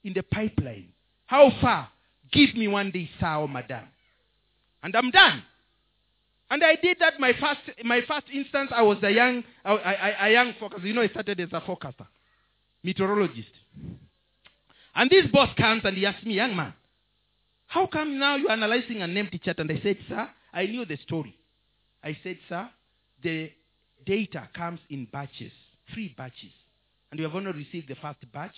in the pipeline. How far? Give me one day, sir or madam. And I'm done. And I did that my first my first instance. I was a young a, a, a young forecaster. You know, I started as a forecaster, meteorologist. And this boss comes and he asks me, young man, how come now you're analyzing an empty chart? And I said, sir, I knew the story. I said, sir, the data comes in batches, three batches. And you have only received the first batch,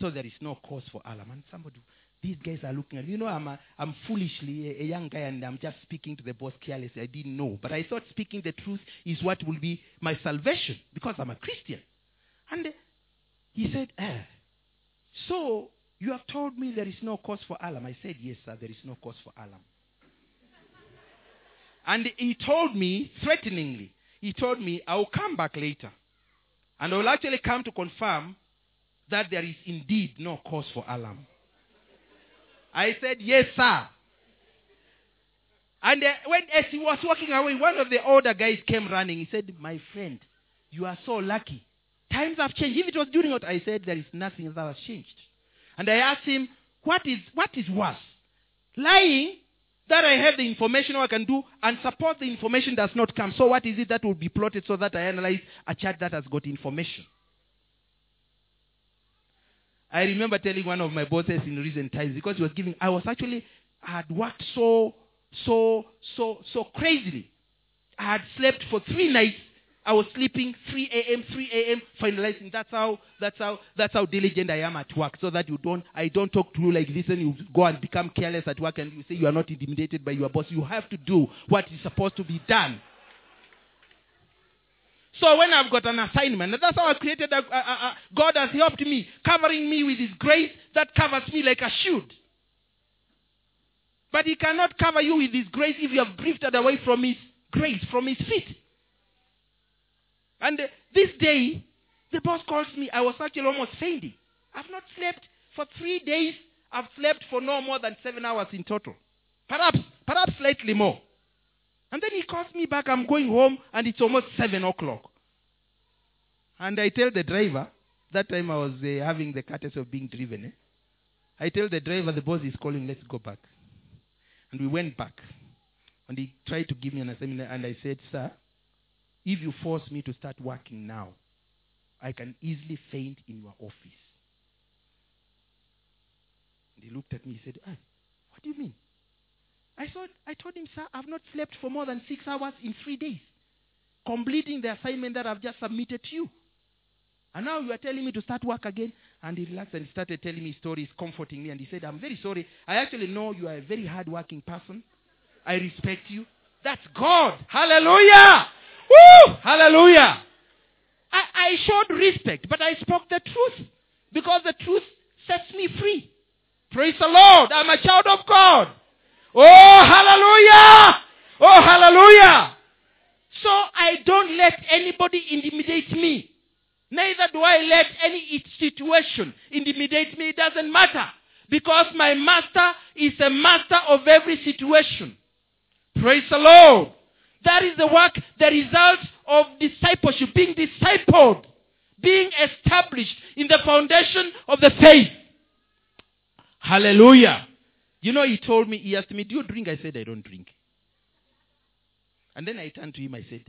so there is no cause for alarm. And somebody, these guys are looking at, you know, I'm, a, I'm foolishly a, a young guy and I'm just speaking to the boss carelessly. I didn't know. But I thought speaking the truth is what will be my salvation because I'm a Christian. And he said, eh, so you have told me there is no cause for alarm. I said, yes, sir, there is no cause for alarm. and he told me, threateningly, he told me, I will come back later. And I will actually come to confirm that there is indeed no cause for alarm. I said, Yes, sir. And uh, when as he was walking away, one of the older guys came running. He said, My friend, you are so lucky. Times have changed. If it was during what I said, there is nothing that has changed. And I asked him, What is what is worse? Lying that I have the information I can do and suppose the information does not come. So what is it that will be plotted so that I analyze a chart that has got information? I remember telling one of my bosses in recent times because he was giving, I was actually, I had worked so, so, so, so crazily. I had slept for three nights. I was sleeping 3 a.m., 3 a.m., finalizing. That's how, that's how, that's how diligent I am at work. So that you don't, I don't talk to you like this and you go and become careless at work and you say you are not intimidated by your boss. You have to do what is supposed to be done. So when I've got an assignment, that's how I created. A, a, a, God has helped me, covering me with His grace that covers me like a shield. But He cannot cover you with His grace if you have drifted away from His grace, from His feet. And uh, this day, the boss calls me. I was actually almost fainting. I've not slept for three days. I've slept for no more than seven hours in total. Perhaps, perhaps slightly more. And then he calls me back. I'm going home, and it's almost 7 o'clock. And I tell the driver, that time I was uh, having the courtesy of being driven. Eh? I tell the driver, the boss is calling, let's go back. And we went back. And he tried to give me an assignment, and I said, Sir, if you force me to start working now, I can easily faint in your office. And he looked at me, he said, ah, What do you mean? I thought I told him, sir, I've not slept for more than six hours in three days, completing the assignment that I've just submitted to you. And now you are telling me to start work again. And he relaxed and started telling me stories, comforting me. And he said, I'm very sorry. I actually know you are a very hardworking person. I respect you. That's God. Hallelujah. Woo! Hallelujah. I, I showed respect, but I spoke the truth. Because the truth sets me free. Praise the Lord. I'm a child of God. Oh, hallelujah. Oh, hallelujah. So I don't let anybody intimidate me. Neither do I let any situation intimidate me. It doesn't matter. Because my master is a master of every situation. Praise the Lord. That is the work, the result of discipleship, being discipled, being established in the foundation of the faith. Hallelujah. You know, he told me, he asked me, Do you drink? I said, I don't drink. And then I turned to him, I said,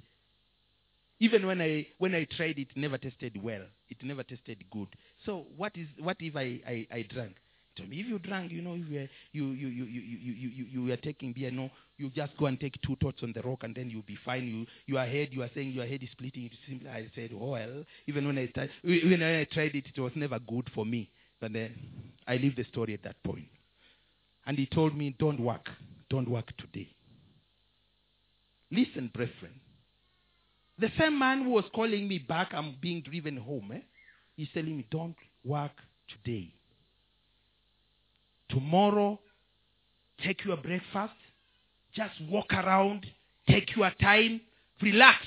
even when I when I tried it never tasted well. It never tasted good. So what is what if I, I, I drank? He told me, if you drank, you know, if you, you, you, you, you, you, you, you were taking beer, no, you just go and take two tots on the rock and then you'll be fine. You your head, you are saying your head is splitting. I said, oh, well, even when I tried, even when I tried it, it was never good for me. But then I leave the story at that point. And he told me, don't work, don't work today. Listen, brethren. The same man who was calling me back, I'm being driven home. Eh? He's telling me, don't work today. Tomorrow, take your breakfast, just walk around, take your time, relax.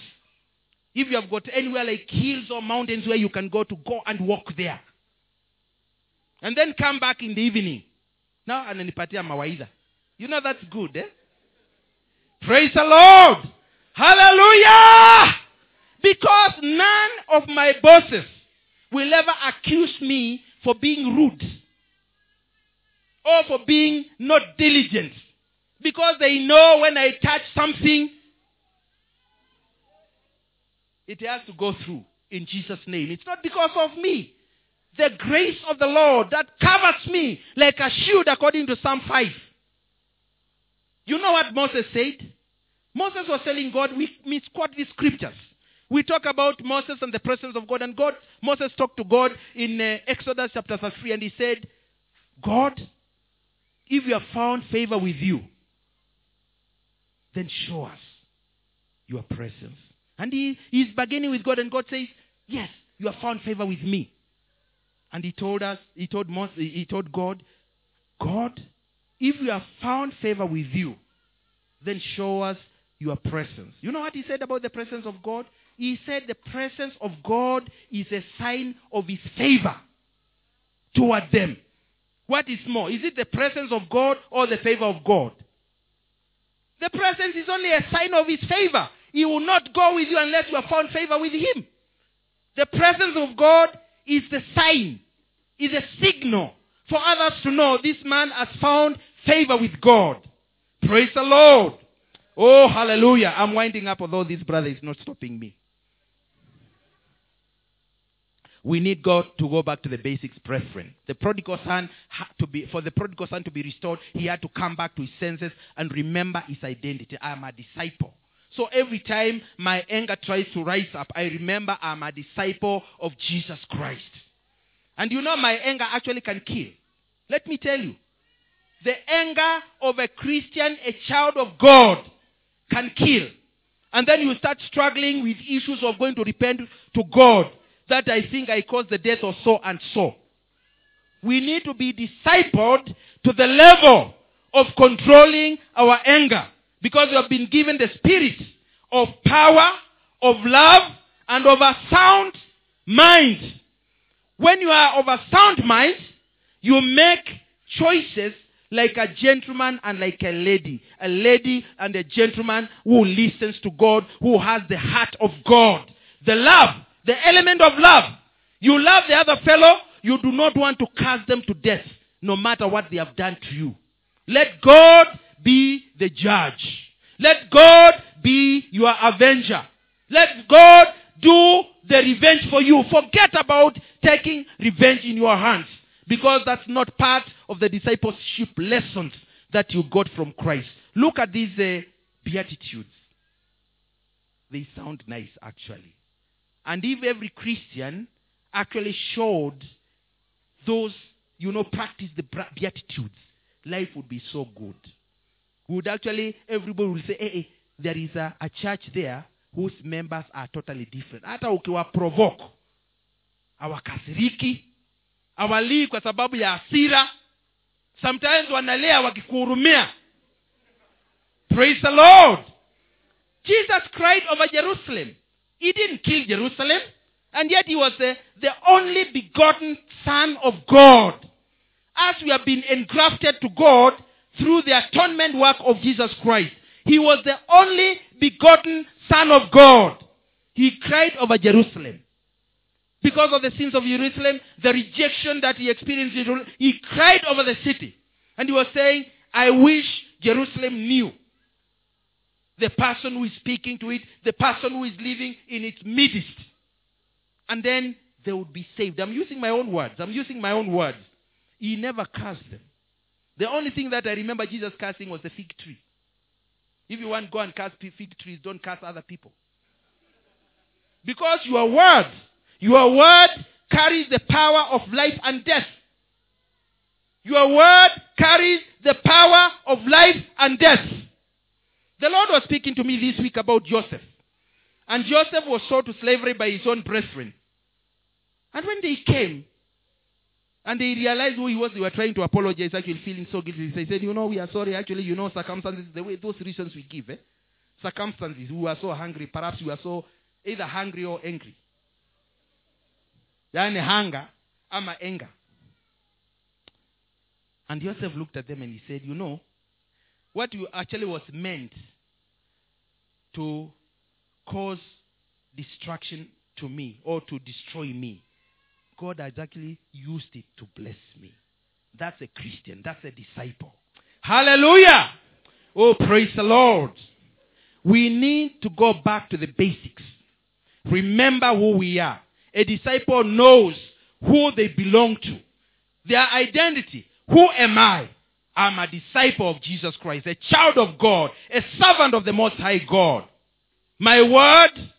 If you have got anywhere like hills or mountains where you can go to, go and walk there. And then come back in the evening. Now ananipatia mawaidha. You know that's good, eh? Praise the Lord. Hallelujah. Because none of my bosses will ever accuse me for being rude or for being not diligent. Because they know when I touch something, it has to go through in Jesus' name. It's not because of me. The grace of the Lord that covers me like a shield according to Psalm 5. You know what Moses said? Moses was telling God, we misquote these scriptures. We talk about Moses and the presence of God, and God, Moses talked to God in uh, Exodus chapter 3, and he said, God, if you have found favor with you, then show us your presence. And he is beginning with God, and God says, Yes, you have found favor with me. And he told us, he told he told God, God, if you have found favor with you, then show us your presence. You know what he said about the presence of God? He said the presence of God is a sign of his favor toward them. What is more? Is it the presence of God or the favor of God? The presence is only a sign of his favor. He will not go with you unless you have found favor with him. The presence of God is the sign, is a signal for others to know this man has found favor with God. Praise the Lord. Oh, hallelujah. I'm winding up, although this brother is not stopping me. We need God to go back to the basics, brethren. The prodigal son had to be, for the prodigal son to be restored, he had to come back to his senses and remember his identity. I am a disciple. So every time my anger tries to rise up, I remember I'm a disciple of Jesus Christ. And you know my anger actually can kill. Let me tell you. The anger of a Christian, a child of God, can kill. And then you start struggling with issues of going to repent to God that I think I caused the death of so and so. We need to be discipled to the level of controlling our anger because you have been given the spirit of power, of love, and of a sound mind. When you are of a sound mind, you make choices like a gentleman and like a lady. A lady and a gentleman who listens to God, who has the heart of God. The love, the element of love. You love the other fellow, you do not want to cast them to death, no matter what they have done to you. Let God be the judge. Let God be your avenger. Let God do the revenge for you. Forget about taking revenge in your hands because that's not part of the discipleship lessons that you got from Christ. Look at these uh, beatitudes. They sound nice, actually. And if every Christian actually showed those, you know, practice the beatitudes, life would be so good. Would actually, everybody will say, hey, hey there is a, a church there whose members are totally different. Hata ukiwa provoke, hawakasiriki, hawalii kwa sababu ya hasira. Sometimes wanalia wakikuhurumia. Praise the lord. Jesus cried over jerusalem. He didn't kill jerusalem and yet he was the, the only begotten son of god. As we have been engrafted to god through the atonement work of jesus christ he was the only begotten son of god he cried over jerusalem because of the sins of Jerusalem, the rejection that he experienced, in Jerusalem, he cried over the city. And he was saying, I wish Jerusalem knew the person who is speaking to it, the person who is living in its midst. And then they would be saved. I'm using my own words. I'm using my own words. He never cursed them. The only thing that I remember Jesus cursing was the fig tree. If you want to go and curse fig trees, don't curse other people. Because your word your word carries the power of life and death. Your word carries the power of life and death. The Lord was speaking to me this week about Joseph. And Joseph was sold to slavery by his own brethren. And when they came, and they realized who he was, they were trying to apologize, actually feeling so guilty. They said, You know, we are sorry. Actually, you know, circumstances, the way those reasons we give, eh? circumstances, we were so hungry. Perhaps we were so either hungry or angry. Yani hunger ama anger. And Joseph looked at them and he said, You know, what you actually was meant to cause destruction to me or to destroy me, God has actually used it to bless me. That's a Christian. That's a disciple. Hallelujah. Oh, praise the Lord. We need to go back to the basics. Remember who we are. A disciple knows who they belong to, their identity. Who am I? I'm a disciple of Jesus Christ, a child of God, a servant of the Most High God. My word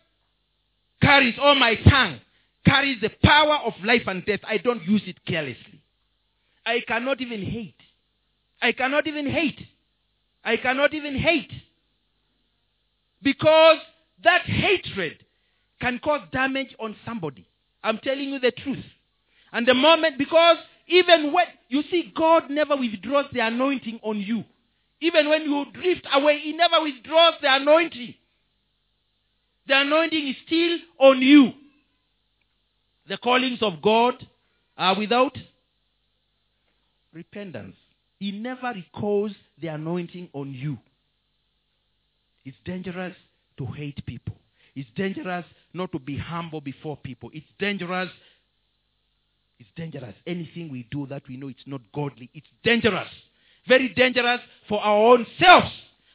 carries, or my tongue carries the power of life and death. I don't use it carelessly. I cannot even hate. I cannot even hate. I cannot even hate. Because that hatred can cause damage on somebody. I'm telling you the truth. And the moment, because even when, you see, God never withdraws the anointing on you. Even when you drift away, He never withdraws the anointing. The anointing is still on you. The callings of God are without repentance. He never recalls the anointing on you. It's dangerous to hate people. It's dangerous not to be humble before people. It's dangerous. It's dangerous. Anything we do that we know it's not godly, it's dangerous. Very dangerous for our own selves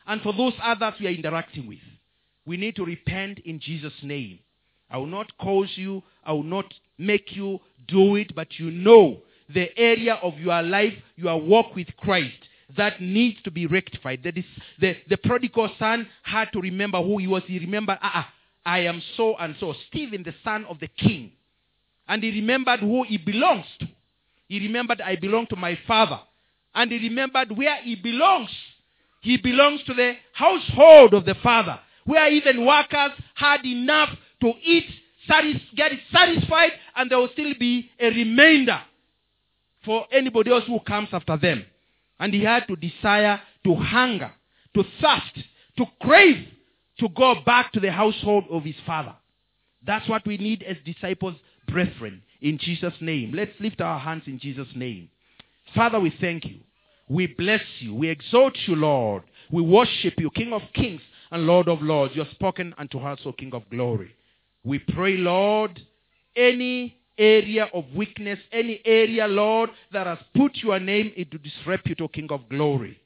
and for those others we are interacting with. We need to repent in Jesus' name. I will not cause you, I will not make you do it, but you know the area of your life, your walk with Christ, that needs to be rectified. That is, the, the prodigal son had to remember who he was. He remembered, ah, ah, I am so and so. Stephen, the son of the king. And he remembered who he belongs to. He remembered, I belong to my father. And he remembered where he belongs. He belongs to the household of the father, where even workers had enough to eat, satis- get satisfied, and there will still be a remainder for anybody else who comes after them. And he had to desire, to hunger, to thirst, to crave to go back to the household of his father. That's what we need as disciples, brethren, in Jesus' name. Let's lift our hands in Jesus' name. Father, we thank you. We bless you. We exalt you, Lord. We worship you, King of kings and Lord of lords. You have spoken unto us, O King of glory. We pray, Lord, any area of weakness, any area, Lord, that has put your name into disrepute, O King of glory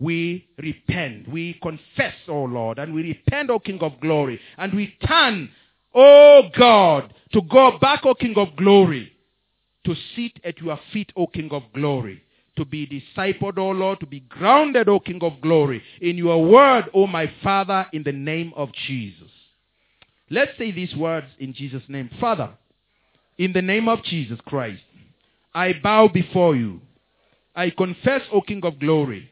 we repent. We confess, O Lord, and we repent, O King of glory. And we turn, O God, to go back, O King of glory, to sit at your feet, O King of glory. To be discipled, O Lord, to be grounded, O King of glory, in your word, O my Father, in the name of Jesus. Let's say these words in Jesus' name. Father, in the name of Jesus Christ, I bow before you. I confess, O King of glory,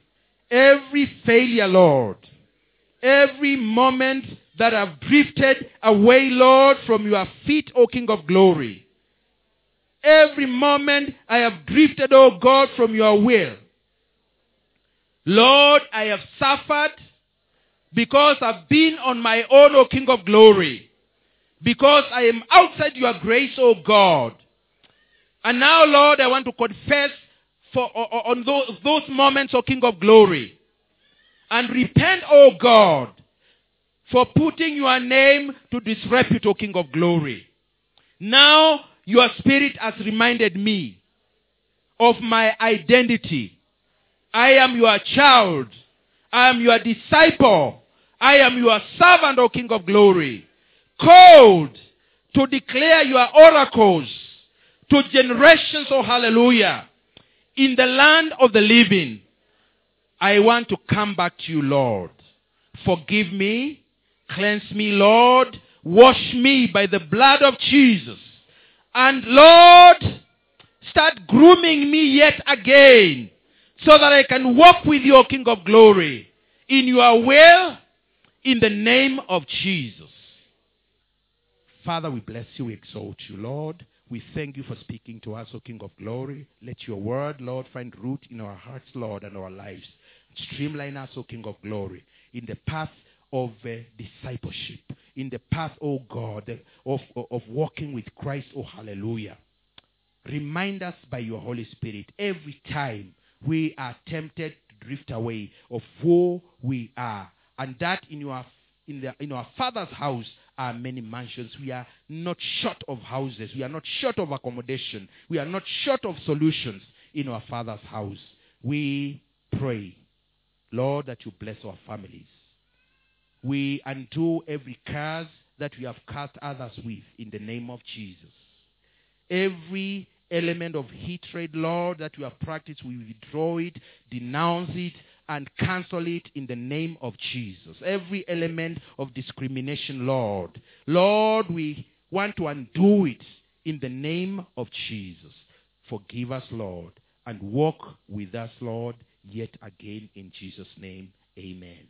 every failure, Lord, every moment that I've drifted away, Lord, from your feet, O King of glory, every moment I have drifted, O God, from your will. Lord, I have suffered because I've been on my own, O King of glory. Because I am outside your grace, O God. And now, Lord, I want to confess for on those, those moments, O King of glory. And repent, O God, for putting your name to disrepute, O King of glory. Now, your spirit has reminded me of my identity. I am your child. I am your disciple. I am your servant, O King of glory. Called to declare your oracles to generations, oh hallelujah, in the land of the living. I want to come back to you, Lord. Forgive me. Cleanse me, Lord. Wash me by the blood of Jesus. And Lord, start grooming me yet again so that I can walk with you, King of glory, in your will, in the name of Jesus. Father, we bless you, we exalt you, Lord. We thank you for speaking to us, O King of glory. Let your word, Lord, find root in our hearts, Lord, and our lives. Streamline us, O King of glory, in the path of uh, discipleship, in the path, O God, of, of walking with Christ, O hallelujah. Remind us by your Holy Spirit every time we are tempted to drift away of who we are. And that in your in, the, in our Father's house are many mansions. We are not short of houses. We are not short of accommodation. We are not short of solutions in our Father's house. We pray, Lord, that you bless our families. We undo every curse that we have cursed others with in the name of Jesus. Every element of hatred, Lord, that we have practiced, we withdraw it, denounce it, and cancel it in the name of Jesus. Every element of discrimination, Lord. Lord, we want to undo it in the name of Jesus. Forgive us, Lord, and walk with us, Lord, yet again in Jesus' name. Amen.